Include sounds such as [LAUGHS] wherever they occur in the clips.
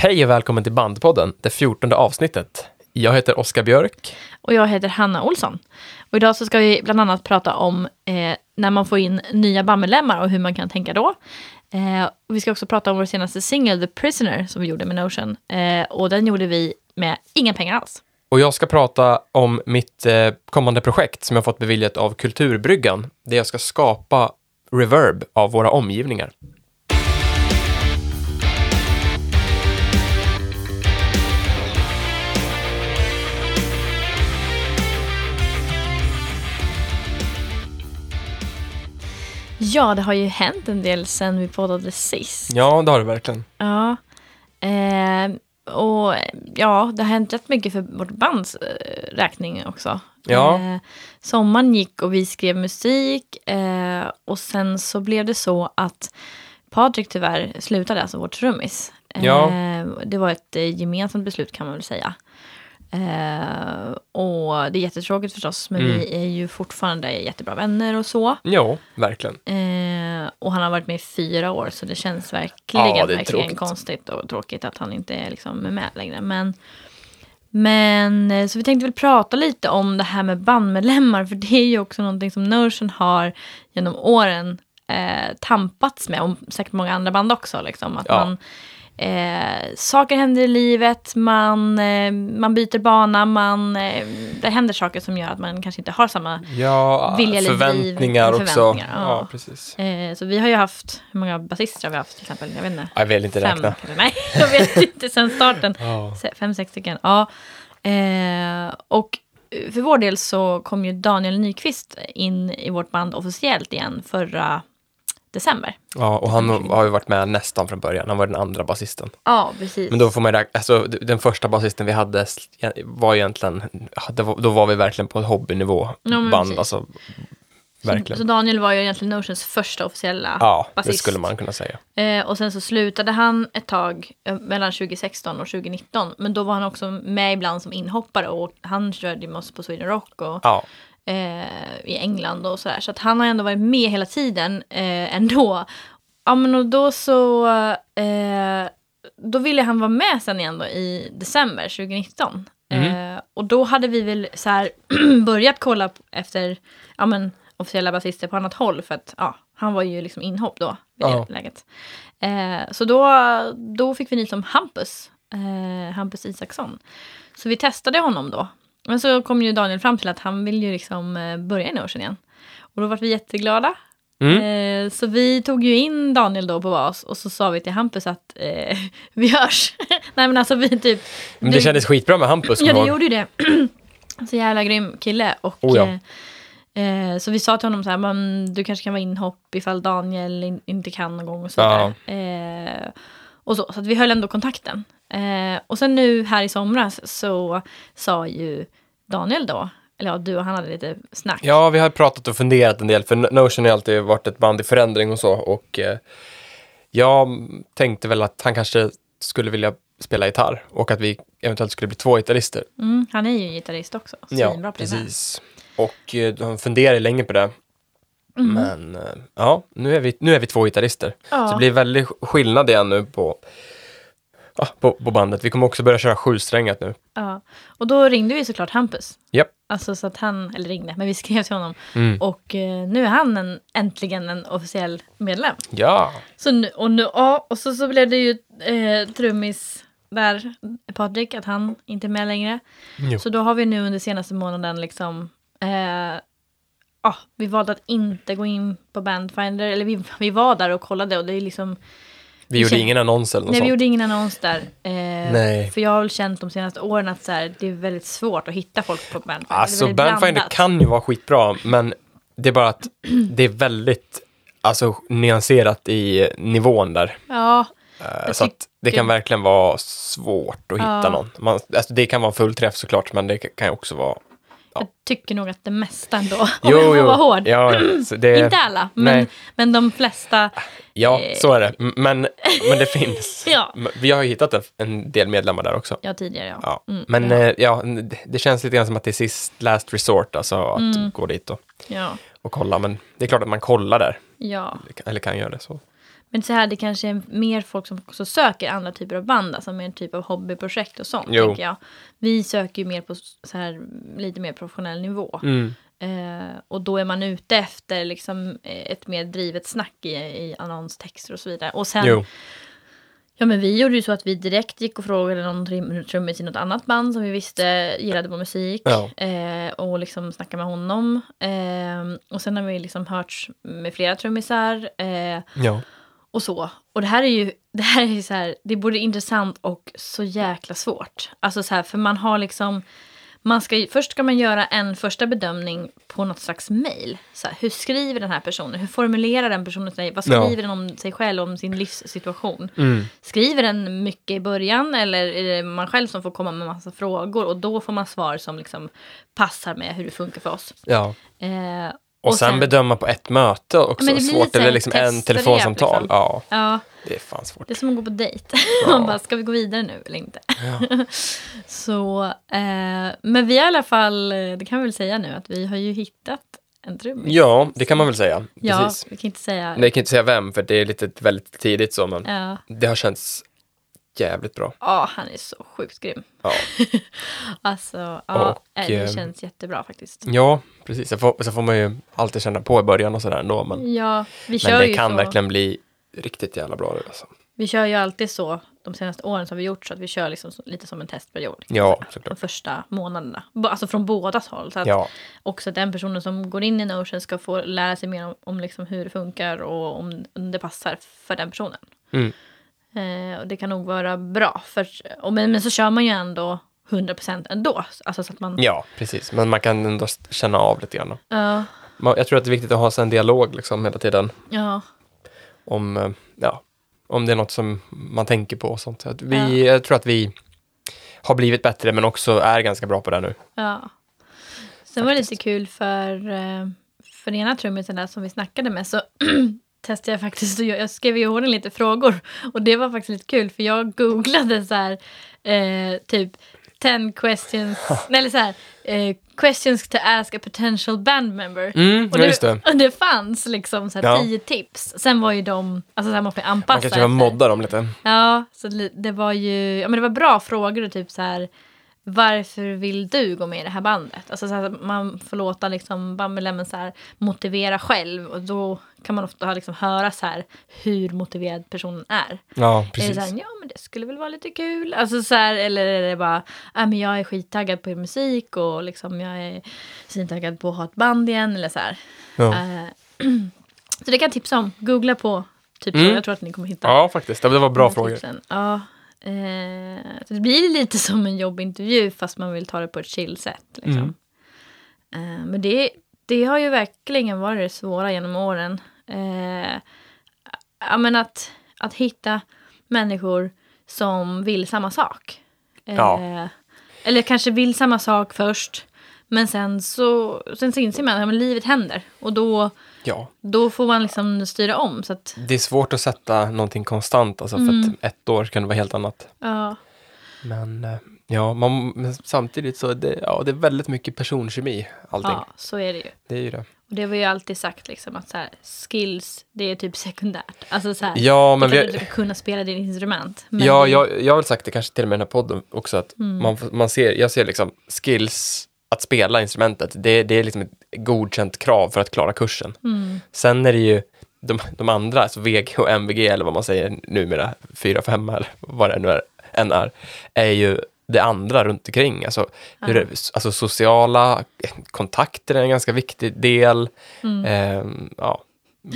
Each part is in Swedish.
Hej och välkommen till Bandpodden, det fjortonde avsnittet. Jag heter Oskar Björk. Och jag heter Hanna Olsson. Och idag så ska vi bland annat prata om eh, när man får in nya bandmedlemmar och hur man kan tänka då. Eh, vi ska också prata om vår senaste singel, The Prisoner, som vi gjorde med Notion. Eh, och den gjorde vi med inga pengar alls. Och jag ska prata om mitt eh, kommande projekt som jag fått beviljat av Kulturbryggan, där jag ska skapa reverb av våra omgivningar. Ja, det har ju hänt en del sen vi poddade sist. Ja, det har det verkligen. Ja. Eh, och ja, det har hänt rätt mycket för vårt bands eh, räkning också. Ja. Eh, sommaren gick och vi skrev musik eh, och sen så blev det så att Patrik tyvärr slutade, alltså vår trummis. Ja. Det var ett eh, gemensamt beslut kan man väl säga. Eh, och det är jättetråkigt förstås, men Mm. vi är ju fortfarande jättebra vänner och så. Jo, verkligen. Eh, och han har varit med i fyra år, så det känns verkligen, Ja, det verkligen tråkigt. konstigt och tråkigt att han inte är liksom med längre. Men, men eh, så vi tänkte väl prata lite om det här med bandmedlemmar, för det är ju också någonting som Notion har genom åren eh, tampats med, och säkert många andra band också. Liksom, att Ja. man, eh, saker händer i livet, man, eh, man byter bana, man, eh, det händer saker som gör att man kanske inte har samma Ja, Vilja eller driv, förväntningar också. förväntningar, ja. ja, precis. Eh, så vi har ju haft, hur många basister har vi haft till exempel? Jag vet inte. Jag vill inte Fem räkna. Nej, [LAUGHS] jag vet inte. Sen starten. Ja. Fem, sex stycken. Ja. Eh, och för vår del så kom ju Daniel Nyqvist in i vårt band officiellt igen förra december. ja, och han har ju varit med nästan från början. Han var den andra basisten. Ja, precis. Men då får man räkna, alltså den första basisten vi hade var egentligen, ja, det var, då var vi verkligen på hobbynivå men band, precis. alltså. så, Verkligen. så Daniel var ju egentligen Notions första officiella Ja, det basist. skulle man kunna säga. Eh, och sen så slutade han ett tag eh, mellan 2016 och 2019. Men då var han också med ibland som inhoppare och han körde ju med oss på Sweden Rock och Ja, eh, i England och sådär. Så att han har ändå varit med hela tiden eh, ändå. Ja men och då så, eh, då ville han vara med sen igen då i december 2019. Eh, och då hade vi väl så här [CLEARS THROAT] börjat kolla efter, ja men officiella basister på annat håll för att ja, han var ju liksom inhopp då vid Ja. det läget. Eh, så då, då fick vi nytt om Hampus, eh, Hampus Isaksson. Så vi testade honom då. Men så kom ju Daniel fram till att han vill ju liksom eh, börja i Notion igen. Och då var vi jätteglada. Mm. Eh, så vi tog ju in Daniel då på bas och så sa vi till Hampus att eh, [LAUGHS] vi hörs. [LAUGHS] Nej men alltså vi typ... men det du- kändes skitbra med Hampus. Ja det ihåg. gjorde ju det. [CLEARS THROAT] så jävla grym kille. Och, Oh, ja. eh, eh, så vi sa till honom så här, men du kanske kan vara inhopp ifall Daniel in, inte kan någon gång och så Ja. Eh, och så, så att vi höll ändå kontakten. Eh, och sen nu här i somras så sa ju Daniel då, eller ja, du och han hade lite snack. Ja, vi har pratat och funderat en del, för Notion har alltid varit ett band i förändring och så. Och eh, jag tänkte väl att han kanske skulle vilja spela gitarr och att vi eventuellt skulle bli två gitarrister. Mm, han är ju gitarrist också. Ja, precis. Och eh, de funderar länge på det. Mm. Men eh, ja, nu är vi, nu är vi två gitarrister. Ja. Så det blir väldigt skillnad igen nu på, på, på bandet. Vi kommer också börja köra sjusträngat nu. Ja. Och då ringde vi såklart Hampus. Japp. Alltså så att han, eller ringde, men vi skrev till honom. Mm. Och eh, nu är han en, äntligen en officiell medlem. Ja, Så nu, och, nu, ja, och så, så blev det ju eh, trummis där, Patrik, att han inte är med längre. Jo. Så då har vi nu under senaste månaden liksom, eh, ja, vi valde att inte gå in på Bandfinder, eller vi, vi var där och kollade och det är liksom, vi gjorde ingen annons eller något nej vi sånt. gjorde ingen annons där. Eh, Nej. För jag har väl känt de senaste åren att så här, det är väldigt svårt att hitta folk på Bandfinder. Alltså Bandfinder kan ju vara skitbra, men det är bara att det är väldigt alltså, nyanserat i nivån där. Ja, Eh, så att det kan verkligen vara svårt att hitta Ja. någon. Man, alltså, det kan vara en fullträff såklart, men det kan ju också vara... Ja. jag tycker nog att det mesta ändå, [LAUGHS] om jag får vara hård. Ja, det, Inte alla, men, Nej. men de flesta. ja, eh, så är det. Men, men det [LAUGHS] finns. Ja. Vi har ju hittat en, del medlemmar där också. Ja, tidigare ja. Ja. Mm, men ja. eh, ja, det- känns lite grann som att det är sist last resort, alltså att Mm. gå dit och, och kolla. Men det är klart att man kollar där, ja. eller kan göra det så. Men så här, det kanske är mer folk som också söker andra typer av band, alltså mer typ av hobbyprojekt och sånt. Jo. Tänker jag. Vi söker ju mer på så här, lite mer professionell nivå. Mm. Eh, och då är man ute efter liksom, eh, ett mer drivet snack i, i annonstexter och så vidare. Och sen, Jo. ja men vi gjorde ju så att vi direkt gick och frågade någon trum- trummis i något annat band som vi visste gillade vår musik. Ja. Eh, och liksom snacka med honom. Eh, och sen har vi liksom hört med flera trummisar. Eh, Ja. Och så. Och det här är ju, [LAUGHS] det här är ju så här, det är både intressant och så jäkla svårt. Alltså så här, för man har liksom, man ska, först ska man göra en första bedömning på något slags mail. Så här, hur skriver den här personen? Hur formulerar den personen sig? Vad Ja. skriver den om sig själv, om sin livssituation? Mm. Skriver den mycket i början eller är det man själv som får komma med massa frågor? Och då får man svar som liksom passar med hur det funkar för oss. ja. Eh, Och, sen, bedöma på ett möte också. Men det blir svårt. Eller liksom en telefonsamtal. liksom. Ja, ja, det är fan svårt. Det är som att gå på dejt. Ja. [LAUGHS] Man bara, ska vi gå vidare nu eller inte? [LAUGHS] så, eh, men vi har i alla fall, det kan vi väl säga nu, att vi har ju hittat en trummis. Ja, det kan man väl säga. Ja, Precis. vi kan inte säga... Nej, Jag kan inte säga vem, för det är lite väldigt tidigt så, men Ja, det har känts jävligt bra. Ja, han är så sjukt grym. Ja, [LAUGHS] Alltså, ja, Och, det eh, känns jättebra faktiskt. ja precis. Sen får, sen får man ju alltid känna på i början och sådär ändå, men, Ja, vi kör men det kan så. verkligen bli riktigt jävla bra nu alltså. Vi kör ju alltid så, de senaste åren så har vi gjort så att vi kör liksom lite som en testperiod. Ja, de såklart. första månaderna. Alltså från bådas håll. Så att Ja, också den personen som går in i Notion ska få lära sig mer om, om liksom hur det funkar och om, om det passar för den personen. Mm. Eh, och det kan nog vara bra. För, och men, men så kör man ju ändå 100% ändå. Alltså så att man... ja, precis. Men man kan ändå känna av lite grann. Ja, Jag tror att det är viktigt att ha så en dialog liksom hela tiden ja, om, eh, ja, om det är något som man tänker på och sånt. Så att vi, Jag tror att vi har blivit bättre men också är ganska bra på det nu. ja. Sen var det lite kul för, eh, för ena trummisen där som vi snackade med så [CLEARS THROAT] testade jag faktiskt och jag, jag skrev i ordning lite frågor. Och det var faktiskt lite kul för jag googlade så här eh, typ 10 questions, nej, [LAUGHS] eller så här eh, questions to ask a potential band member. Mm, Och just det. [LAUGHS] och det fanns liksom så här Ja. tio tips. Sen var ju de, alltså så här, man får anpassa Man kanske efter. modda dem lite. Ja, så det, det var ju, ja men det var bra frågor och typ så här varför vill du gå med i det här bandet? Alltså så här, man får låta liksom bandmedlemmen så här motivera själv och då kan man ofta liksom höra så här hur motiverad personen är. Ja, Är det precis. så här, ja men det skulle väl vara lite kul. Alltså så här, eller är det bara, ja men jag är skittaggad på er musik och liksom jag är svintaggad på att ha ett band igen eller så här. Ja. Eh, [CLEARS THROAT] så det kan jag tipsa om. Googla på typ så. Mm. Jag tror att ni kommer hitta ja, faktiskt. Det var bra frågor. Ja. Eh, det blir lite [LAUGHS] som en jobbintervju fast man vill ta det på ett chill sätt. Liksom. Mm. Eh, men det, det har ju verkligen varit det svåra genom åren. Eh, ja, men att, att hitta människor som vill samma sak. Eh, Ja. Eller kanske vill samma sak först. Men sen så, sen så inser man att livet händer. Och då, Ja, då får man liksom styra om. Så att, det är svårt att sätta någonting konstant, alltså för Mm. att ett år kan det vara helt annat. ja. Men eh, ja, man, men samtidigt så är det, ja, det är väldigt mycket personkemi, allting. ja, så är det ju. Det är ju det. Och det har vi ju alltid sagt liksom att så här, skills, det är typ [LAUGHS] sekundärt. Alltså så här, Ja, men vi, att du ska kunna spela ditt instrument. Men ja, det- jag, jag har väl sagt det kanske till och med i den här podden också, att Mm. man, man ser, jag ser liksom skills, att spela instrumentet, det, det är liksom ett godkänt krav för att klara kursen. Mm, Sen är det ju de, de andra, alltså VG och MVG eller vad man säger numera, 4, 5 eller vad det nu är, än är, är ju det andra runt omkring. Alltså, hur det, alltså sociala kontakter är en ganska viktig del. mm. Ehm, ja,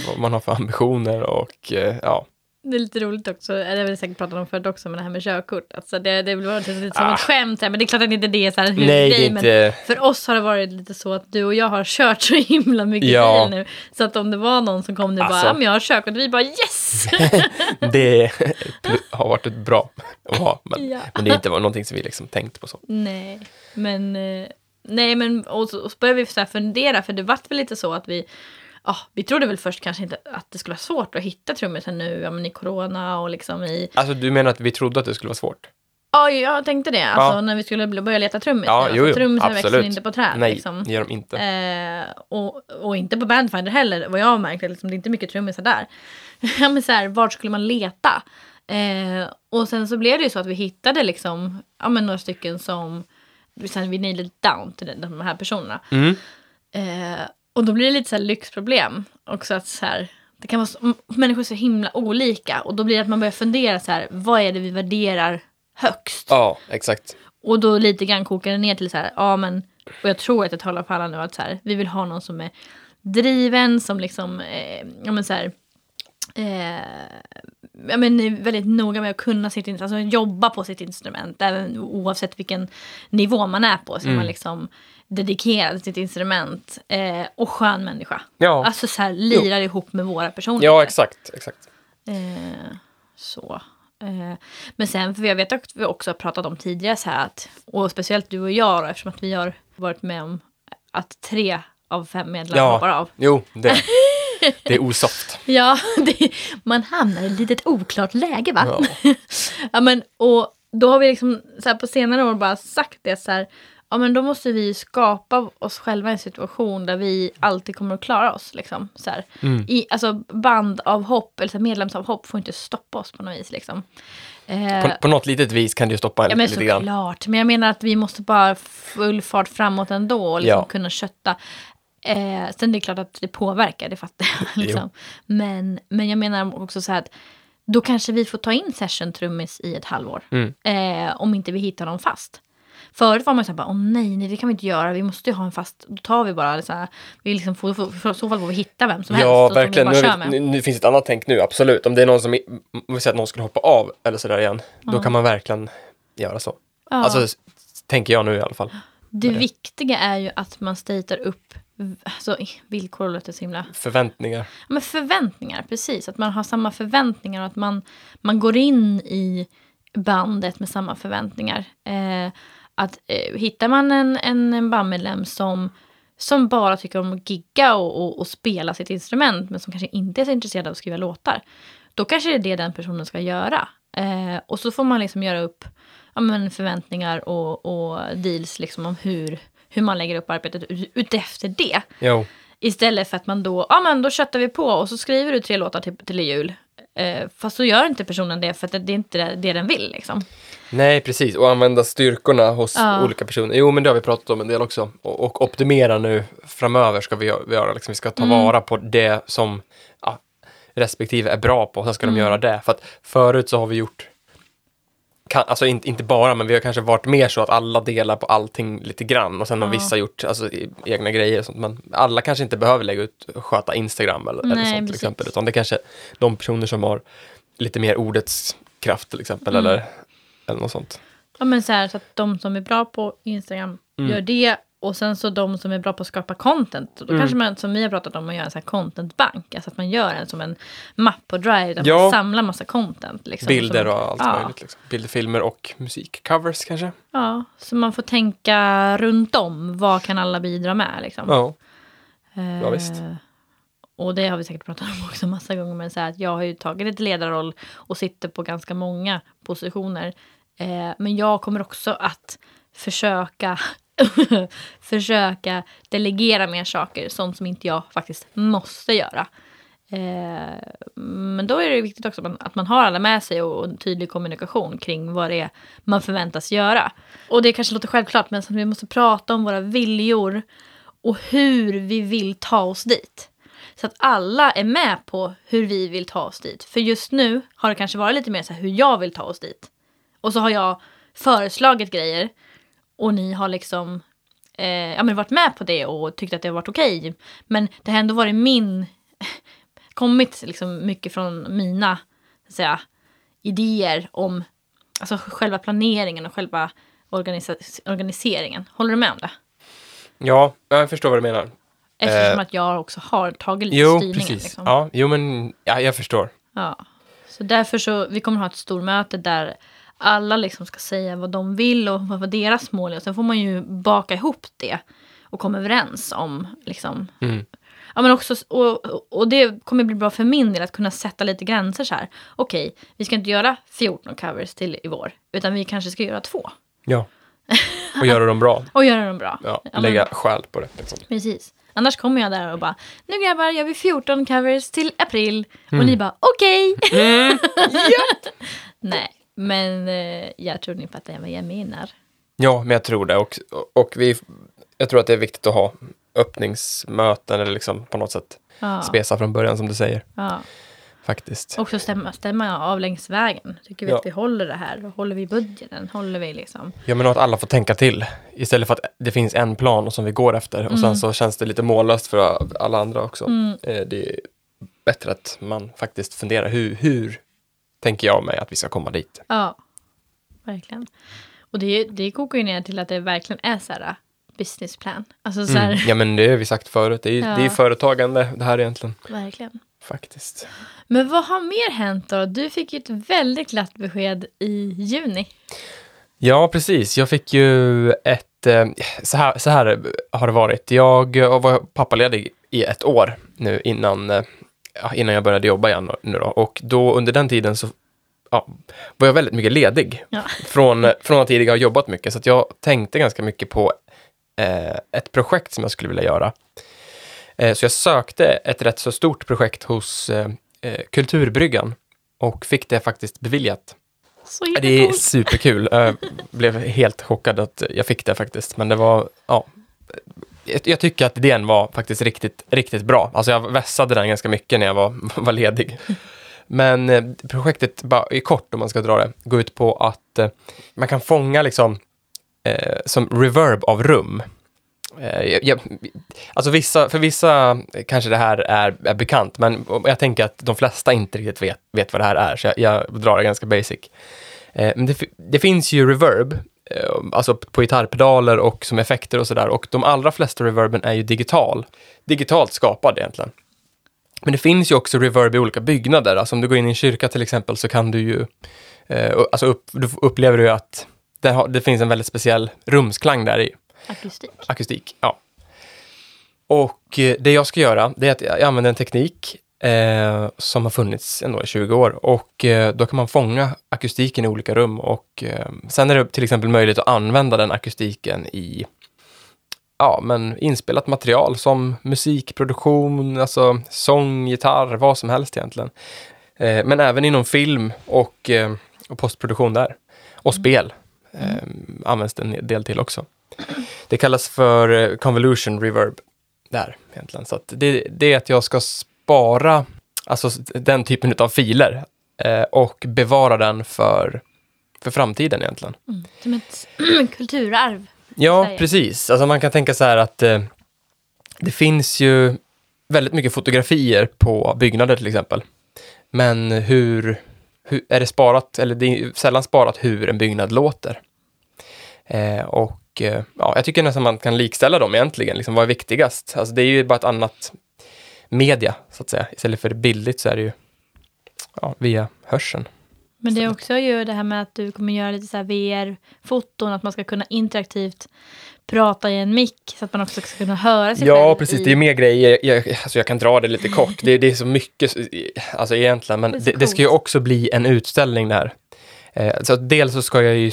vad man har för ambitioner och eh, ja. Det är lite roligt också, det har vi säkert pratat om förut också, med det här med körkort. Alltså det, det var lite som Ah. ett skämt, här, men det är klart att inte det är så här en Nej, men inte... för oss har det varit lite så att du och jag har kört så himla mycket Ja. bil nu. Så att om det var någon som kom nu Alltså. bara, ja men jag har körkort, vi bara yes! [LAUGHS] Det [LAUGHS] har varit ett bra att ha, men, ja. men det är inte någonting som vi liksom tänkt på så. Nej, men, eh, nej, men och så, och så började vi så fundera, för det vart väl lite så att vi, ja, vi trodde väl först kanske inte att det skulle vara svårt att hitta trummisen nu, ja, men i corona och liksom i, Alltså du menar att vi trodde att det skulle vara svårt? ja, jag tänkte det, alltså Ja. när vi skulle börja leta trummis. Ja, nu, jo, alltså, jo, trummisen växer inte på träd. Nej, Liksom. det gör de inte. Eh, och, och inte på Bandfinder heller, vad jag har märkt. Liksom, det är inte mycket trummisar där. [LAUGHS] men så här, vart skulle man leta? Eh, och sen så blev det ju så att vi hittade liksom, ja, men några stycken som sen vi nailed down till de här personerna. Mm. Eh, och då blir det lite så lyxproblem. Också att så här, det kan vara så, människor är så himla olika. Och då blir det att man börjar fundera så här, vad är det vi värderar högst? Ja, exakt. Och då lite grann kokar det ner till så här, ja men, och jag tror att jag talar för alla nu, att så här, vi vill ha någon som är driven, som liksom, eh, ja men så här, eh, ja, men är väldigt noga med att kunna sitt instrument, alltså jobba på sitt instrument, även oavsett vilken nivå man är på, så Mm. man liksom dedikerad till sitt instrument eh, och skön människa. Ja, Alltså så här, lirar ihop med våra personer. ja exakt. exakt. Eh, så. Eh, men sen, för jag vet att vi också har pratat om tidigare så här att, och speciellt du och jag då, eftersom att vi har varit med om att tre av fem medlemmar Ja. hoppar av. Jo, det, det är osoft. [LAUGHS] Ja, det, man hamnar i ett litet oklart läge va? Ja. [LAUGHS] Ja, men, och då har vi liksom så här, på senare år bara sagt det så här. Ja men då måste vi skapa oss själva en situation där vi alltid kommer att klara oss. Liksom, så. Mm. I, alltså bandavhopp eller så här, medlemsavhopp får inte stoppa oss på något vis. Liksom. Eh, På, på något litet vis kan det ju stoppa ja men lite grann. såklart. Men jag menar att vi måste bara full fart framåt ändå och liksom Ja. kunna kötta. Eh, sen det är klart att det påverkar, det fattar jag. [LAUGHS] Liksom. Men, men jag menar också så här att då kanske vi får ta in session-trummis i ett halvår. Mm. Eh, om inte vi hittar någon fast. Förut var man så här, bara, åh nej, nej, det kan vi inte göra, vi måste ju ha en fast, då tar vi bara så här, vi liksom får, för, så fall får vi hitta vem som helst. Ja, vi verkligen. Nu, det, nu, nu finns ett annat tänk nu, absolut. Om det är någon som, om vi säger att någon skulle hoppa av eller sådär igen, då kan man verkligen göra så. Ja. Alltså, tänker jag nu i alla fall. det det. viktiga är ju att man statar upp alltså, villkor låter så himla Förväntningar. Ja, men förväntningar, precis. Att man har samma förväntningar och att man, man går in i bandet med samma förväntningar. Eh, att eh, hittar man en, en, en bandmedlem som, som bara tycker om att gigga och, och, och spela sitt instrument men som kanske inte är så intresserad av att skriva låtar. Då kanske det är det den personen ska göra. Eh, och så får man liksom göra upp ja, men förväntningar och, och deals liksom om hur, hur man lägger upp arbetet ut, utefter det. Jo, Istället för att man då, ja men då köttar vi på och så skriver du tre låtar till, till jul. Eh, fast så gör inte personen det för att det är inte det, den vill liksom. nej precis. Och använda styrkorna hos Ja. olika personer. Jo, men det har vi pratat om en del också. Och, och optimera nu framöver ska vi gö- vi göra. Liksom, vi ska ta Mm. vara på det som ja, respektive är bra på. Sen ska Mm. de göra det. För att förut så har vi gjort kan, alltså inte, inte bara, men vi har kanske varit mer så att alla delar på allting lite grann och sen har Ja. vissa gjort alltså, egna grejer och sånt. Men alla kanske inte behöver lägga ut och sköta Instagram eller, eller Nej, sånt till precis. exempel. Utan det är kanske de personer som har lite mer ordets kraft till exempel Mm. eller, eller något sånt. Ja men så här så att de som är bra på Instagram Mm. gör det. Och sen så de som är bra på att skapa content. Då Mm. kanske man, som vi har pratat om, att göra en sån här contentbank. Alltså att man gör en som en mapp på Drive där Ja. man samlar massa content. Liksom, Bilder och allt ja, möjligt. Liksom. Bilder, filmer och musikcovers kanske. Ja, så man får tänka runt om. Vad kan alla bidra med liksom. Ja, Eh, Ja, visst. Och det har vi säkert pratat om också massa gånger. Men så här att jag har ju tagit ett ledarroll och sitter på ganska många positioner. Eh, men jag kommer också att försöka [LAUGHS] försöka delegera mer saker. Sånt som inte jag faktiskt måste göra. Eh, men då är det viktigt också att man, att man har alla med sig och, och tydlig kommunikation kring vad det är man förväntas göra. Och det kanske låter självklart men vi måste prata om våra viljor och hur vi vill ta oss dit. Så att alla är med på hur vi vill ta oss dit. För just nu har det kanske varit lite mer så här hur jag vill ta oss dit. Och så har jag föreslagit grejer och ni har liksom eh, ja, men varit med på det och tyckt att det har varit okej. Men det har ändå varit min, [LAUGHS] kommit liksom mycket från mina så att säga, idéer om alltså själva planeringen och själva organisa- organiseringen. Håller du med om det? ja, jag förstår vad du menar. Eftersom Eh, att jag också har tagit lite Jo, styrningen. precis. Liksom. Ja, jo, men ja, jag förstår. Ja. Så därför så, vi kommer ha ett stormöte där alla liksom ska säga vad de vill och vad deras mål är. Och sen får man ju baka ihop det och komma överens om liksom. Mm. Ja men också, och, och det kommer bli bra för min del att kunna sätta lite gränser så här. Okej, vi ska inte göra 14 covers till i vår. Utan vi kanske ska göra två. Ja. Och göra dem bra. [LAUGHS] Och göra dem bra. Ja, Ja, men- lägga själ på det. Liksom. Precis. Annars kommer jag där och bara, nu grabbar gör vi 14 covers till april. Mm. Och ni bara, okej. [LAUGHS] Nej, men eh, jag tror ni fattar vad jag menar. Ja, men jag tror det. Och, och vi, jag tror att det är viktigt att ha öppningsmöten eller liksom på något sätt Ja, spesa från början som du säger. ja. Faktiskt. Också stämma, stämma av längs vägen. Tycker vi Ja. att vi håller det här? Håller vi budgeten? Håller vi liksom? Ja, men att alla får tänka till. Istället för att det finns en plan som vi går efter och sen så känns det lite mållöst för alla andra också. Eh, Det är bättre att man faktiskt funderar hur, hur tänker jag mig att vi ska komma dit? Ja, verkligen. Och det, det kokar ju ner till att det verkligen är så här uh, business plan. Alltså så här, Mm. Ja, men det har vi sagt förut. Det är Ja. det är företagande det här egentligen. verkligen. Faktiskt. Men vad har mer hänt då? Du fick ju ett väldigt glatt besked i juni. Ja, precis. Jag fick ju ett... eh, Så här, så här har det varit. Jag var pappaledig i ett år nu innan, eh, innan jag började jobba igen nu då. Och då under den tiden så ja, var jag väldigt mycket ledig Ja. från, från att tidigare ha jobbat mycket. Så jag tänkte ganska mycket på eh, ett projekt som jag skulle vilja göra. Eh, så jag sökte ett rätt så stort projekt hos eh, eh, Kulturbryggan och fick det faktiskt beviljat. Det är superkul. Jag blev helt chockad att jag fick det faktiskt. Men det var, ja. Jag tycker att idén var faktiskt riktigt, riktigt bra. Alltså jag vässade den ganska mycket när jag var, [LAUGHS] var ledig. Men eh, projektet, bara i kort om man ska dra det, går ut på att eh, man kan fånga liksom eh, som reverb av rum. Eh, jag, jag, alltså vissa, för vissa kanske det här är, är bekant, men jag tänker att de flesta inte riktigt vet, vet vad det här är, så jag, jag drar det ganska basic. Eh, men det, det finns ju reverb, alltså på gitarrpedaler och som effekter och sådär, och de allra flesta reverben är ju digital. Digitalt skapad egentligen. Men det finns ju också reverb i olika byggnader, alltså om du går in i en kyrka till exempel så kan du ju, eh, alltså upp, du upplever ju att det, har, det finns en väldigt speciell rumsklang där i Akustik. akustik. Ja. Och eh, det jag ska göra, det är att jag använder en teknik eh, som har funnits ändå i 20 år och eh, då kan man fånga akustiken i olika rum och eh, sen är det till exempel möjligt att använda den akustiken i ja, men inspelat material som musikproduktion, alltså sång, gitarr, vad som helst egentligen. Eh, men även inom film och, eh, och postproduktion där. Och spel eh, används det en del till också. Det kallas för convolution reverb där egentligen. Så det, det är att jag ska spara alltså den typen av filer eh, och bevara den för, för framtiden egentligen. Mm. Som ett [CLEARS THROAT] kulturarv. Ja, precis. Alltså man kan tänka så här att eh, det finns ju väldigt mycket fotografier på byggnader till exempel. Men hur, hur är det sparat, eller det är sällan sparat hur en byggnad låter. Eh, och eh, ja, jag tycker nästan man kan likställa dem egentligen. Liksom, vad är viktigast? Alltså det är ju bara ett annat media, så att säga. Istället för bildligt så är det ju ja, via hörseln. Men det är också ju det här med att du kommer göra lite så VR-foton, att man ska kunna interaktivt prata i en mick så att man också ska kunna höra sig själv. Ja, precis. i- Det är mer grejer. Jag, alltså jag kan dra det lite kort. Det, det är så mycket, alltså egentligen, men Det det, det ska ju också bli en utställning där. Eh, så dels så ska jag ju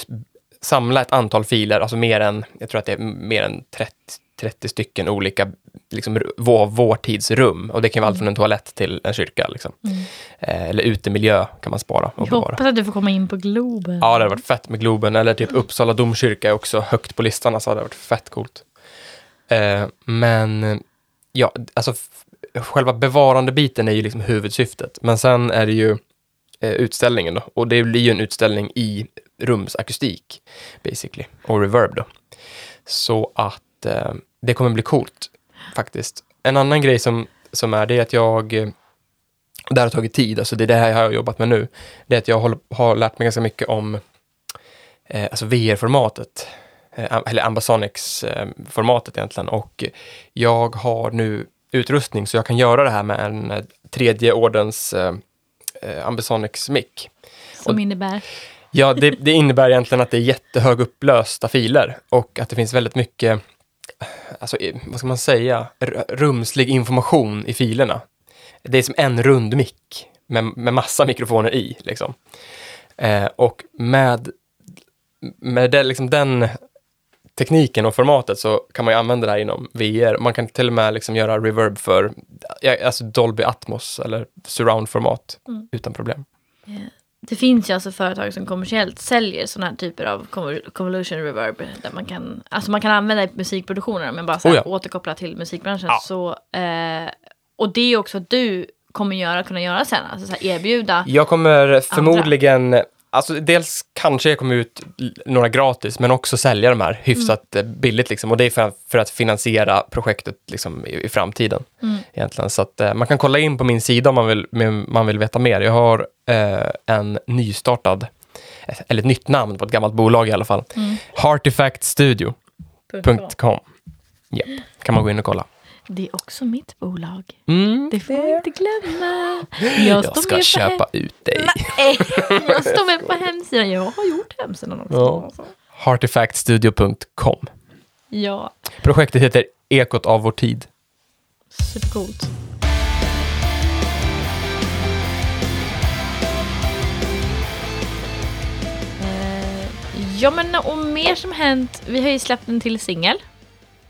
samla ett antal filer, alltså mer än, jag tror att det är mer än 30, 30 stycken olika, liksom vår, vår tids rum. Och det kan vara allt från en toalett till en kyrka, liksom. Mm. Eh, eller utemiljö kan man spara och Jag bevara. hoppas att du får komma in på Globen. Ja, det hade varit fett med Globen. Eller typ Uppsala domkyrka är också högt på listan, så hade det varit fett coolt. Eh, men ja, alltså själva bevarandebiten är ju liksom huvudsyftet. Men sen är det ju eh, utställningen då. Och det blir ju en utställning i rumsakustik, basically. Och reverb då. Så att eh, det kommer bli coolt, faktiskt. En annan grej som, som är det är att jag eh, det här har tagit tid, alltså det är det här jag har jobbat med nu. Det är att jag håller, har lärt mig ganska mycket om eh, alltså VR-formatet. Eh, eller Ambasonics-formatet egentligen. Och jag har nu utrustning så jag kan göra det här med en eh, tredje ordens eh, eh, Ambasonics-mick. Som innebär. Ja, det, det innebär egentligen att det är jättehögupplösta filer och att det finns väldigt mycket, alltså, vad ska man säga, rumslig information i filerna. Det är som en rund mick med, med massa mikrofoner i. Liksom. Eh, och med, med det, liksom den tekniken och formatet så kan man ju använda det här inom VR. Man kan till och med liksom göra reverb för alltså Dolby Atmos eller surround-format Mm. utan problem. Det finns ju alltså företag som kommersiellt säljer sådana här typer av convol- convolution reverb. Där man kan, alltså man kan använda i musikproduktioner, men bara så här, Oh ja. återkoppla till musikbranschen. Ja. Så, eh, och det är också du kommer göra, kunna göra sen. Alltså så här, erbjuda. Jag kommer förmodligen, alltså dels kanske jag kommer ut några gratis, men också sälja de här hyfsat Mm. billigt liksom. Och det är för, för att finansiera projektet liksom i, i framtiden. Mm. Egentligen. Så att eh, man kan kolla in på min sida om man vill, man vill veta mer. Jag har eh, en nystartad, eller ett nytt namn på ett gammalt bolag i alla fall. Mm. Heartifactstudio.com. Ja, kan man gå in och kolla. Det är också mitt bolag. Mm. Det får man inte glömma. [LAUGHS] Jag står ska köpa ut dig. Nej, [LAUGHS] jag står med på hemsidan. Jag har gjort hemsidan också. Ja. Heartifactstudio.com. Ja, Projektet heter Ekot av vår tid. supercoolt. Eh, Ja, men och mer som hänt. Vi har ju släppt en till singel.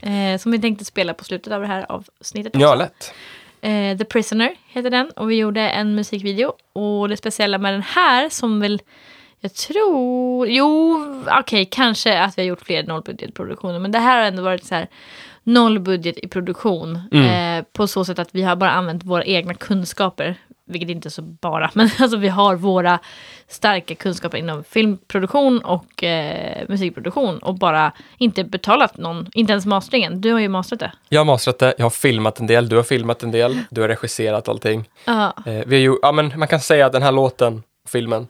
Eh, som vi tänkte spela på slutet av det här avsnittet. Ja, också. lätt. Eh, The Prisoner heter den och vi gjorde en musikvideo. Och det speciella med den här som väl, jag tror, jo, okej, kanske att vi har gjort fler nollbudgetproduktioner. Men det här har ändå varit så här nollbudget i produktion. Eh, på så sätt att vi har bara använt våra egna kunskaper. Vilket inte är så bara, [LAUGHS] men alltså vi har våra starka kunskaper inom filmproduktion och eh, musikproduktion. Och bara inte betalat någon, inte ens masteringen. Du har ju mastrat det. Jag har mastrat det, jag har filmat en del, du har filmat en del, du har regisserat allting. Ja. Eh, vi har ju, ja, men man kan säga att den här låten, filmen,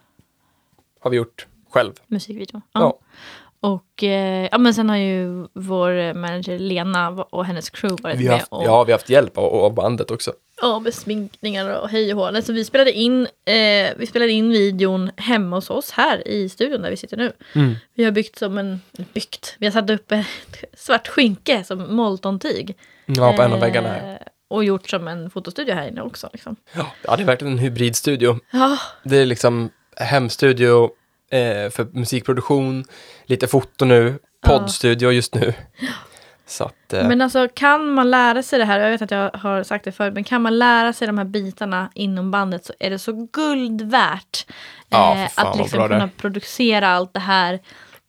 har vi gjort själv. musikvideo. Ja. Och eh, ja, men sen har ju vår manager Lena och hennes crew varit Vi har med. haft, och, ja, vi har haft hjälp av, av bandet också. ja, med sminkningar och hej och hå. Så vi spelade, in, eh, vi spelade in videon hemma hos oss här i studion där vi sitter nu. Mm. Vi har byggt som en, byggt, vi har satt upp ett [LAUGHS] svart skynke som moltontyg. Ja, på en av väggarna här. Eh, Och gjort som en fotostudio här inne också. Liksom. Ja, det är verkligen en hybridstudio. Ja, Det är liksom hemstudio eh, för musikproduktion, lite foto nu, poddstudio just nu. [GASPS] Så att, eh, Men alltså kan man lära sig det här, jag vet att jag har sagt det förut, men kan man lära sig de här bitarna inom bandet så är det så guld värt. Ja, eh, fan att liksom bra det kunna producera allt det här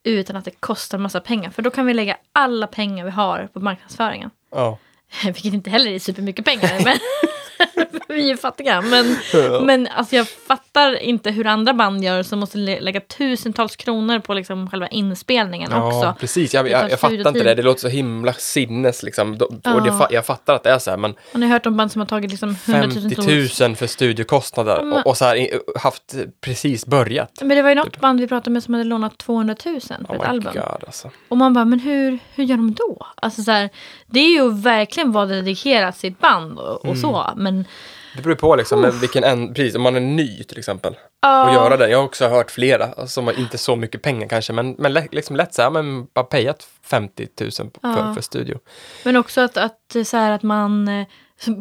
utan att det kostar massa pengar. För då kan vi lägga alla pengar vi har på marknadsföringen. ja. [LAUGHS] Vilket inte heller är supermycket pengar. men [LAUGHS] [LAUGHS] vi är ju fattiga. Men, men alltså jag fattar inte hur andra band gör som måste lä- lägga tusentals kronor på liksom själva inspelningen Ja, också. precis. Jag, jag, jag fattar inte det. Det låter så himla sinnes liksom. Då- Och det, Ja. jag fattar att det är så här, men Har ni hört om band som har tagit liksom 100 000 50 kronor? 000 för studiekostnader men- och, och så här haft precis börjat. Men det var ju något band vi pratade med som hade lånat 200 000 för Oh ett album. god alltså. Och man bara, men hur, hur gör de då? Alltså så här, det är ju verkligen vad dedikerat sitt band och, och så. Mm. Men Det beror på liksom, men vilken en, precis, om man är ny till exempel. ja, Och göra det. Jag har också hört flera som har inte så mycket pengar kanske, men, men liksom lätt så här, men bara payat 50 000 för, Ja. för studio. men också att, att, så här, att man, eh,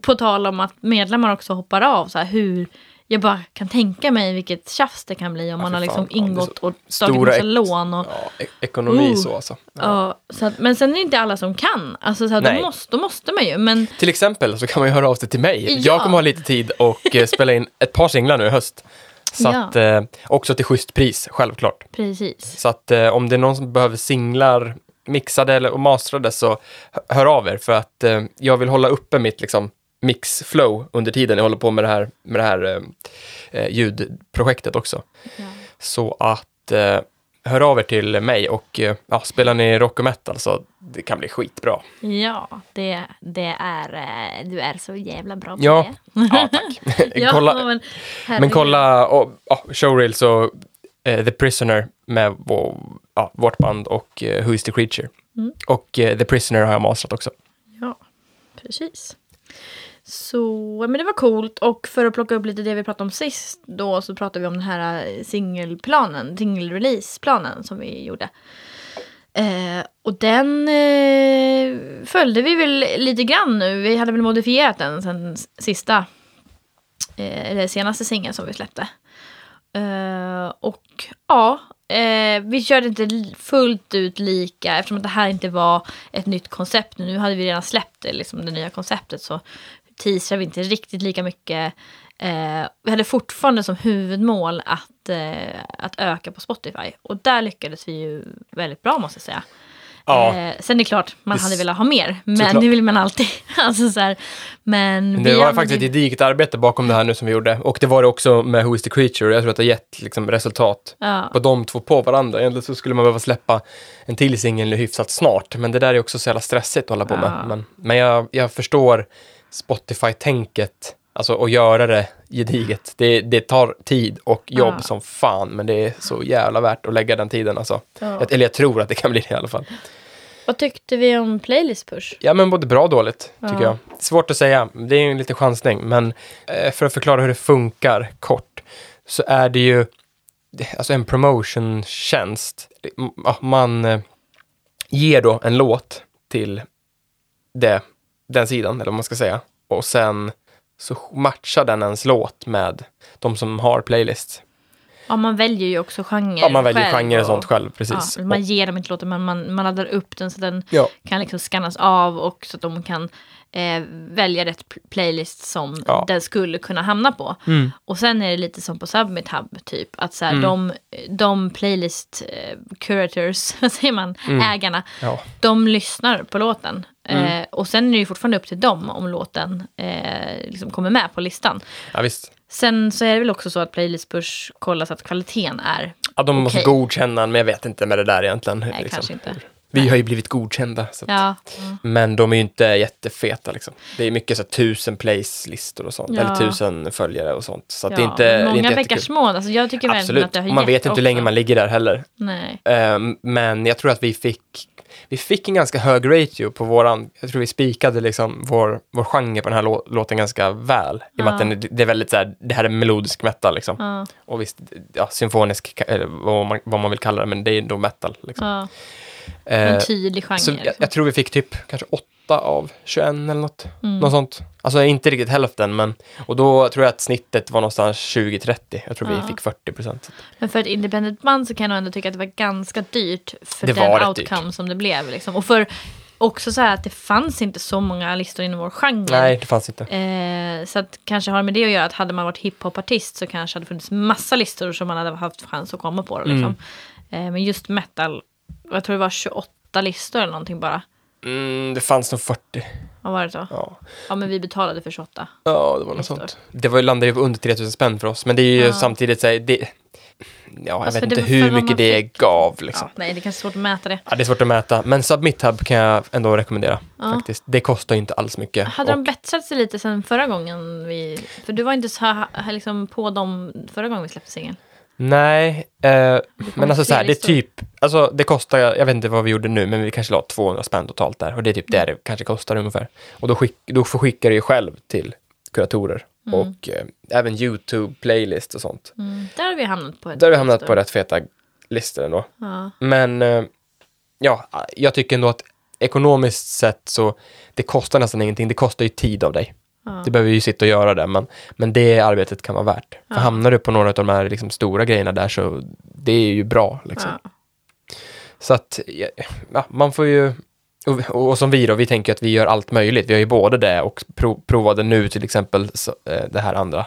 på tal om att medlemmar också hoppar av, så här, hur jag bara kan tänka mig vilket tjafs det kan bli om Ja, man har liksom fan. Ingått och tagit massa lån. Och, Ja, e- ekonomi Oh. så alltså. Ja. så att, men sen är det inte alla som kan. Alltså, så här, då, måste, då måste man ju. Men Till exempel så kan man ju höra av sig till mig. Ja. Jag kommer ha lite tid och eh, spela in ett par singlar nu i höst. Så att, eh, också till schysst pris, självklart. precis. Så att eh, om det är någon som behöver singlar mixade eller och mastrade så hör av er för att eh, jag vill hålla uppe mitt liksom, mixflow under tiden jag håller på med det här, med det här eh, eh, ljudprojektet också. Ja. Så att eh, hör av er till mig och eh, ja, spelar ni rock och metal så det kan bli skitbra. Ja, det, det är, eh, du är så jävla bra på Ja, det. ja tack. [LAUGHS] [LAUGHS] Ja, kolla, men, men herregud. kolla och, ja, Showreels och eh, The Prisoner med vår, ja, vårt band och Who is the Creature. Mm. Och The Prisoner har jag mastrat också. Ja, precis. Så, men det var coolt. Och för att plocka upp lite det vi pratade om sist då så pratade vi om den här eh, singelplanen, singelreleaseplanen som vi gjorde. Eh, och den eh, följde vi väl lite grann nu. Vi hade väl modifierat den sen sista, eh, eller senaste singeln som vi släppte. Eh, och ja, eh, vi körde inte fullt ut lika eftersom att det här inte var ett nytt koncept. Nu hade vi redan släppt det, liksom, det nya konceptet så teasade vi inte riktigt lika mycket. Eh, vi hade fortfarande som huvudmål att, eh, att öka på Spotify och där lyckades vi ju väldigt bra måste jag säga. Ja. Eh, sen är det klart, man Det- hade velat ha mer, men Såklart. det vill man alltid. [LAUGHS] alltså, så här, men Men det var faktiskt ett gediget arbete bakom det här nu som vi gjorde. Och det var det också med Who is the Creature. Jag tror att det har gett liksom, resultat Ja. på de två på varandra. Egentligen så skulle man behöva släppa en till singel hyfsat snart. Men det där är också så jävla stressigt att hålla på med. Ja. Men, men jag, jag förstår Spotify-tänket. Alltså att göra det gediget. Det, det tar tid och jobb Ja. som fan. Men det är så jävla värt att lägga den tiden alltså. Ja. Eller jag tror att det kan bli det i alla fall. Vad tyckte vi om Playlist Push? Ja, men både bra och dåligt, tycker Ja. jag. Svårt att säga, det är ju en liten chansning, men eh, för att förklara hur det funkar kort, så är det ju alltså en promotion-tjänst. Man eh, ger då en låt till det, den sidan, eller vad man ska säga, och sen så matchar den ens låt med de som har playlist. Ja, man väljer ju också genre Ja, man väljer själv genre och sånt själv, precis. Ja, man ger dem inte låten, men man, man laddar upp den så den Ja. kan liksom skannas av och så att de kan eh, välja rätt pl- playlist som Ja. den skulle kunna hamna på. Mm. Och sen är det lite som på Submit Hub, typ. Att så här, Mm. de, de playlist eh, curators, [LAUGHS] vad säger man, Mm. ägarna, de lyssnar på låten. Mm. Eh, och sen är det ju fortfarande upp till dem om låten eh, liksom kommer med på listan. ja, visst. Sen så är det väl också så att Playlist Push kollar så att kvaliteten är Ja, de måste Okej. godkänna men jag vet inte med det där egentligen. Nej, liksom. kanske inte. Vi har ju blivit godkända. Så att- Ja. Men de är ju inte jättefeta liksom. Det är mycket så här, tusen plays-listor och sånt. Ja. eller tusen följare och sånt. Så att ja. det är inte, det är Många inte jättekul. små. Alltså jag tycker verkligen Absolut. att det har Och man vet inte hur länge man ligger där heller. Nej. Ehm, men jag tror att vi fick, vi fick en ganska hög ratio på våran, jag tror vi spikade liksom vår, vår genre på den här lå, låten ganska väl. I och med Ja. att den, det är väldigt så här, det här är melodisk metal liksom. Ja. Och visst, ja, symfonisk, eller vad man, vad man vill kalla det, men det är då metal. Liksom. Ja. Eh, En tydlig genre. Så jag, liksom. jag tror vi fick typ kanske 8 av 21 eller något. Mm. Något sånt. Alltså inte riktigt hälften, men och då tror jag att snittet var någonstans 20-30. Jag tror Ja. vi fick 40 procent. Men för ett independent band så kan jag nog ändå tycka att det var ganska dyrt för Det den outcome som det blev. Liksom. Och för också så här att det fanns inte så många listor inom vår genre. Nej, det fanns inte. Eh, så att kanske har med det att göra att hade man varit hiphopartist så kanske hade funnits massa listor som man hade haft chans att komma på. Liksom. Mm. eh, men just metal, jag tror det var 28 listor eller någonting bara. Mm, det fanns nog 40. Vad var det så? Ja, Ja men vi betalade för 28. ja det var något sånt. Det var, landade ju under 3000 spänn för oss, men det är ju Ja. samtidigt så här, det, Ja, jag Alltså, vet inte hur mycket det fick, gav liksom. Ja, nej det är kanske svårt att mäta det. Ja, det är svårt att mäta, men Submit Hub kan jag ändå rekommendera Ja. faktiskt. Det kostar ju inte alls mycket. Hade Och- de bättrat sig lite sen förra gången vi... För du var inte så här, här liksom på dem förra gången vi släppte singeln. Nej, eh, men alltså så här, det är typ, alltså det kostar, jag vet inte vad vi gjorde nu, men vi kanske la 200 spänn totalt där och det är typ det det kanske kostar ungefär. Och då, skick, då skickar du ju själv till kuratorer och eh, även YouTube, playlist och sånt. Mm. Där har vi hamnat på ett Där har vi hamnat på rätt feta listor ändå. Ja. Men eh, ja, jag tycker ändå att ekonomiskt sett så, det kostar nästan ingenting, det kostar ju tid av dig. Ja. Du behöver ju sitta och göra det, men, men det arbetet kan vara värt. För Ja. hamnar du på några av de här liksom, stora grejerna där så det är ju bra. Liksom. Ja. Så att, man får ju... Och, och som vi då, vi tänker att vi gör allt möjligt. Vi har ju både det och prov, provade nu till exempel så, eh, det här andra,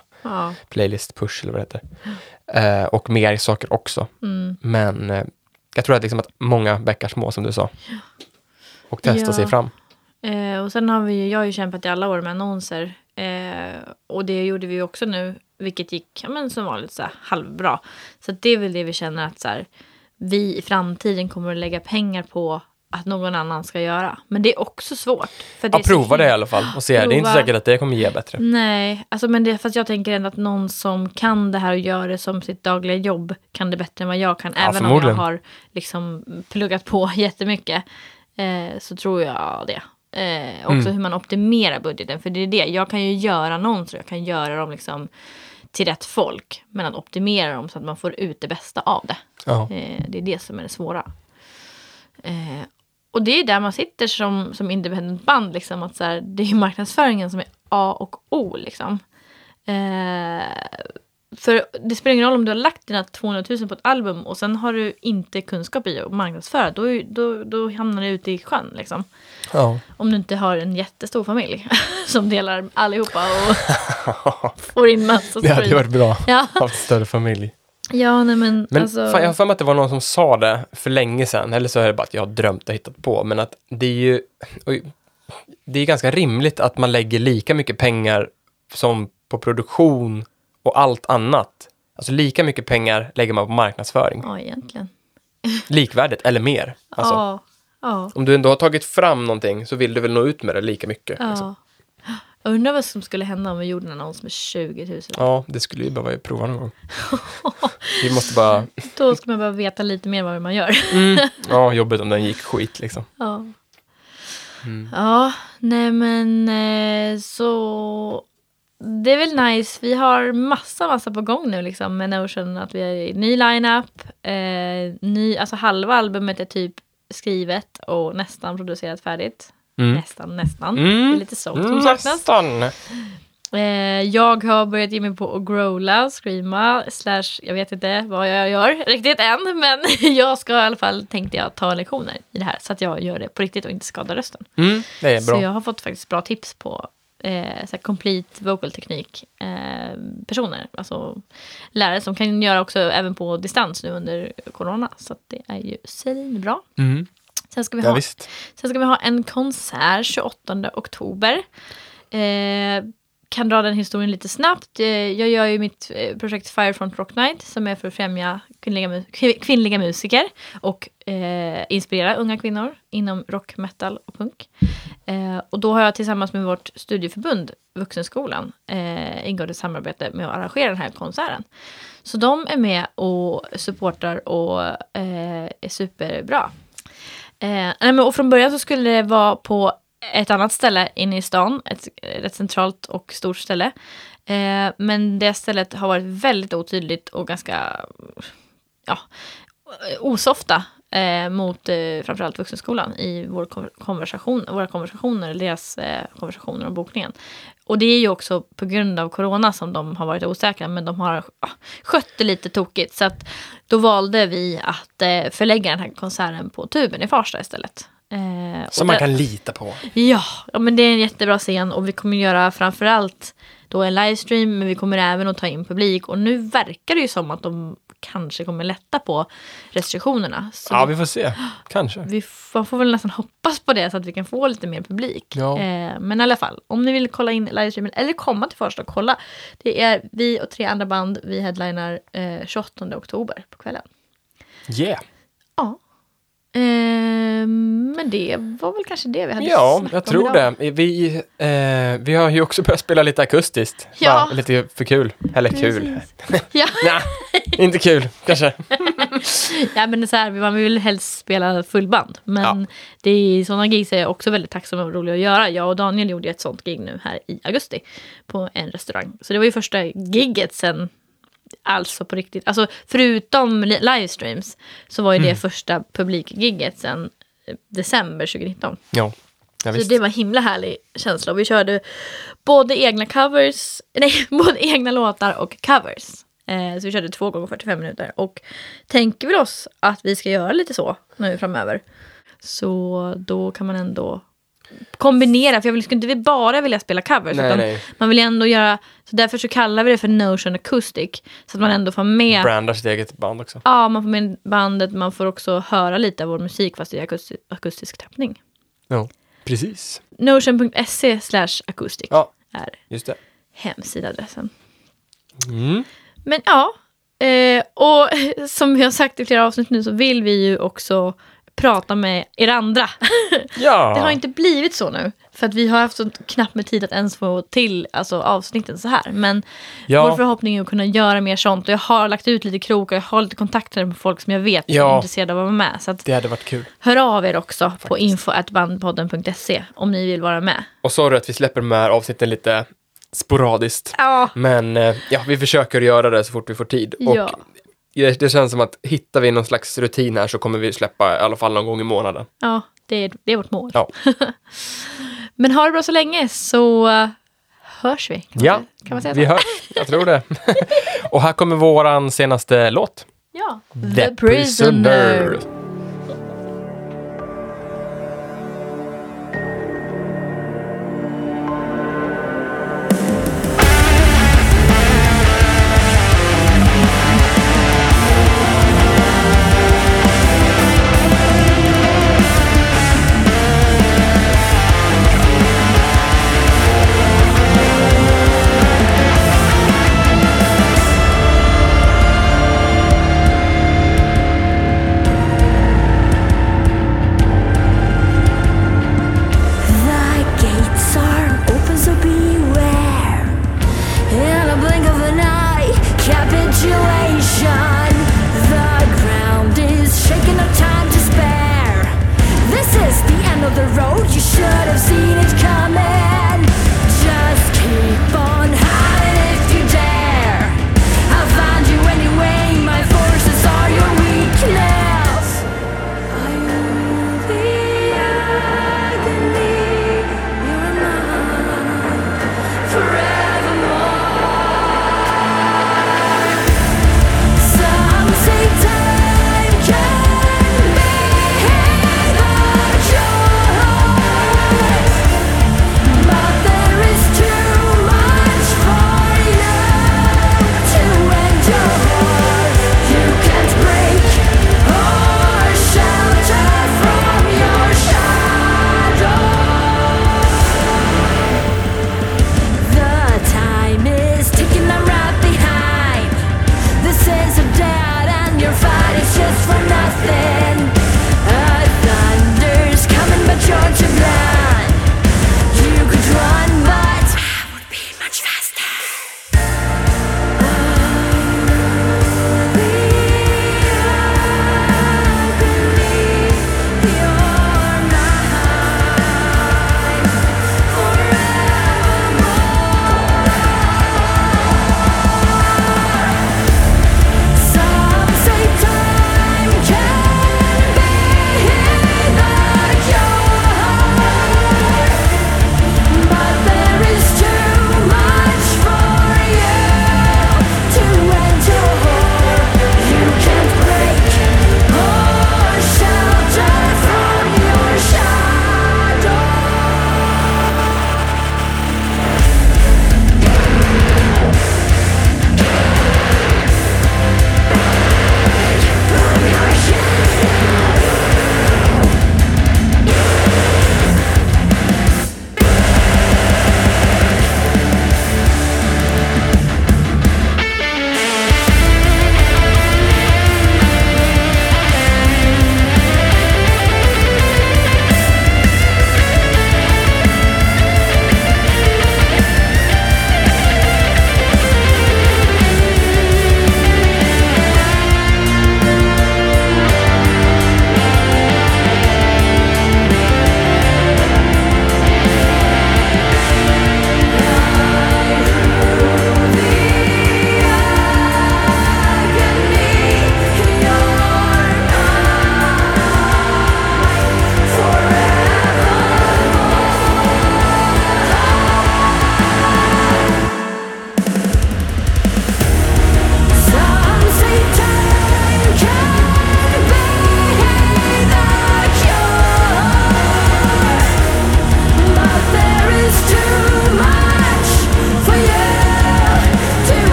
playlist push eller vad det heter. Eh, och mer saker också. Mm. Men eh, jag tror att, liksom att många bäckar små som du sa. Och testa sig fram. Eh, och sen har vi ju, jag har ju kämpat i alla år med annonser. Eh, och det gjorde vi ju också nu, vilket gick ja, men som vanligt så här, halvbra. Så det är väl det vi känner att så här, vi i framtiden kommer att lägga pengar på att någon annan ska göra. Men det är också svårt. För det Ja, prova det i alla fall och se. Det är inte Prova. säkert att det kommer ge bättre. Nej, alltså men det, fast jag tänker ändå att någon som kan det här och gör det som sitt dagliga jobb kan det bättre än vad jag kan. Ja, Även om jag har liksom pluggat på [LAUGHS] jättemycket eh, så tror jag det. Eh, också Mm. hur man optimerar budgeten. För det är det, jag kan ju göra annonser, jag kan göra dem liksom till rätt folk. Men att optimera dem så att man får ut det bästa av det. Eh, det är det som är det svåra. Eh, och det är där man sitter som, som independent band. Liksom, att så här, det är marknadsföringen som är A och O. Liksom. Eh, för det spelar ingen roll om du har lagt dina 200 000 på ett album och sen har du inte kunskap i att marknadsföra. Då, då, då hamnar det ute i sjön liksom. Ja. Om du inte har en jättestor familj [LAUGHS] som delar allihopa och [LAUGHS] får in massa Det hade varit bra. Ja, Haft större familj. ja nej men, Men alltså. fan, jag har för mig att det var någon som sa det för länge sedan, eller så är det bara att jag har drömt och hittat på, men att det är ju det är ganska rimligt att man lägger lika mycket pengar som på produktion och allt annat. Alltså lika mycket pengar lägger man på marknadsföring. Ja, egentligen. Likvärdigt, eller mer. Alltså, Ja, ja, Om du ändå har tagit fram någonting så vill du väl nå ut med det lika mycket. Liksom. ja. Jag undrar vad som skulle hända om vi gjorde en annons med 20 000. Ja, det skulle ju behöva prova någon gång. [LAUGHS] Vi måste bara, Då ska man bara veta lite mer vad man gör. [LAUGHS] ja, jobbigt om den gick skit liksom. Ja. Mm. Ja, nej men eh, så det är väl nice. Vi har massa, massa på gång nu liksom med Notion. Att vi har i ny lineup. Eh, ny, alltså halva albumet är typ skrivet och nästan producerat färdigt. Mm. Nästan, nästan. Mm. Det är lite sånt som saknas. Nästan. Eh, jag har börjat ge mig på att growla, screama, slash jag vet inte vad jag gör riktigt än. Men [LAUGHS] jag ska i alla fall, tänkte jag, ta lektioner i det här. Så att jag gör det på riktigt och inte skadar rösten. Mm, det är Så bra. jag har fått faktiskt bra tips på eh, så complete vocal teknik eh, personer. Alltså lärare som kan göra också även på distans nu under corona. Så det är ju svinbra. Mm. Sen ska vi Ja, ha visst. Sen ska vi ha en konsert 28 oktober. Eh, kan dra den historien lite snabbt. Eh, jag gör ju mitt eh, projekt Firefront Rock Night som är för att främja kvinnliga, mu- kvinnliga musiker och eh, inspirera unga kvinnor inom rock, metal och punk. Eh, och då har jag tillsammans med vårt studieförbund Vuxenskolan eh, ingått ett samarbete med att arrangera den här konserten. Så de är med och supportar och eh, är superbra. Eh, och från början så skulle det vara på ett annat ställe inne i stan, ett rätt centralt och stort ställe. Eh, men det stället har varit väldigt otydligt och ganska ja, osofta eh, mot eh, framförallt vuxenskolan i vår konversation, våra konversationer, deras eh, konversationer om bokningen. Och det är ju också på grund av corona som de har varit osäkra, men de har ja, skött det lite tokigt. Så att då valde vi att eh, förlägga den här konserten på Tuben i Farsta istället. Eh, Som man det- kan lita på. Ja, ja, men det är en jättebra scen och vi kommer göra framförallt då en livestream, men vi kommer även att ta in publik. Och nu verkar det ju som att de kanske kommer lätta på restriktionerna. Så Ja, vi får se. Kanske. vi man får väl nästan hoppas på det så att vi kan få lite mer publik. Ja. Eh, men i alla fall, om ni vill kolla in livestreamen eller komma till Farsta och kolla. Det är vi och tre andra band. Vi headlinar eh, 28 oktober på kvällen. Yeah. Ja. Eh, men det var väl kanske det vi hade Ja, snackat jag om tror idag. det. Vi, eh, vi har ju också börjat spela lite akustiskt. Ja. Va? Lite för kul. Eller kul. [LAUGHS] Ja. Nej, inte kul kanske. [LAUGHS] Ja men det är så här, man vill helst spela fullband. Men Ja. det är, sådana gigs är jag också väldigt tacksam och roliga att göra. Jag och Daniel gjorde ett sånt gig nu här i augusti på en restaurang. Så det var ju första gigget sen, alltså på riktigt, alltså förutom li- livestreams så var ju Mm. det första publikgigget sen eh, december 2019. Ja, ja Så det var himla härlig känsla. Och vi körde både egna covers, [LAUGHS] nej, både egna låtar och covers. Eh, så vi körde två gånger 45 minuter. Och tänker vi oss att vi ska göra lite så nu framöver. Så då kan man ändå kombinera. För jag skulle inte bara vilja spela covers. Nej, utan nej. Man vill ändå göra, så därför så kallar vi det för Notion Acoustic. Så att man ändå får med Brandar sitt eget band också. Ja, man får med bandet, man får också höra lite av vår musik fast i akustisk, akustisk tappning. Ja, precis. Notion.se slash acoustic Ja, är just det. hemsidadressen. Mm. Men ja, eh, och [LAUGHS] som vi har sagt i flera avsnitt nu så vill vi ju också prata med er andra. [LAUGHS] Ja. Det har inte blivit så nu. För att vi har haft så knappt med tid att ens få till alltså, avsnitten så här. Men Ja. vår förhoppning är att kunna göra mer sånt. Och jag har lagt ut lite krokar, jag har lite kontakter med folk som jag vet Ja. är intresserade av att vara med. Så att Det hade varit kul. hör av er också på info.bandpodden.se om ni vill vara med. Och sorry att vi släpper de här avsnitten lite sporadiskt. Ja, Men eh, ja, vi försöker göra det så fort vi får tid. Och Ja. Det, det känns som att hittar vi någon slags rutin här så kommer vi släppa i alla fall någon gång i månaden. ja det, är, det är vårt mål. Ja. [LAUGHS] Men ha det bra så länge så uh, hörs vi. Kan Ja, man, kan man säga så? vi hörs. Jag tror det. [LAUGHS] och här kommer våran senaste låt. Ja. The Prisoner.